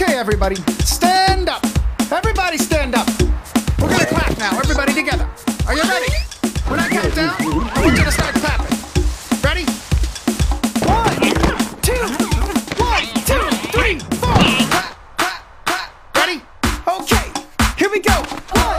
Okay, everybody, stand up. Everybody stand up. We're gonna clap now, everybody together. Are you ready? When I count down, I want you to start clapping. Ready? One, two, one, two, three, four. Clap, clap, clap. Ready? Okay, here we go. Get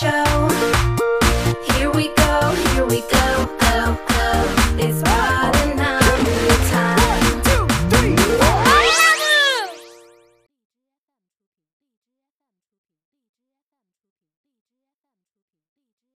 show.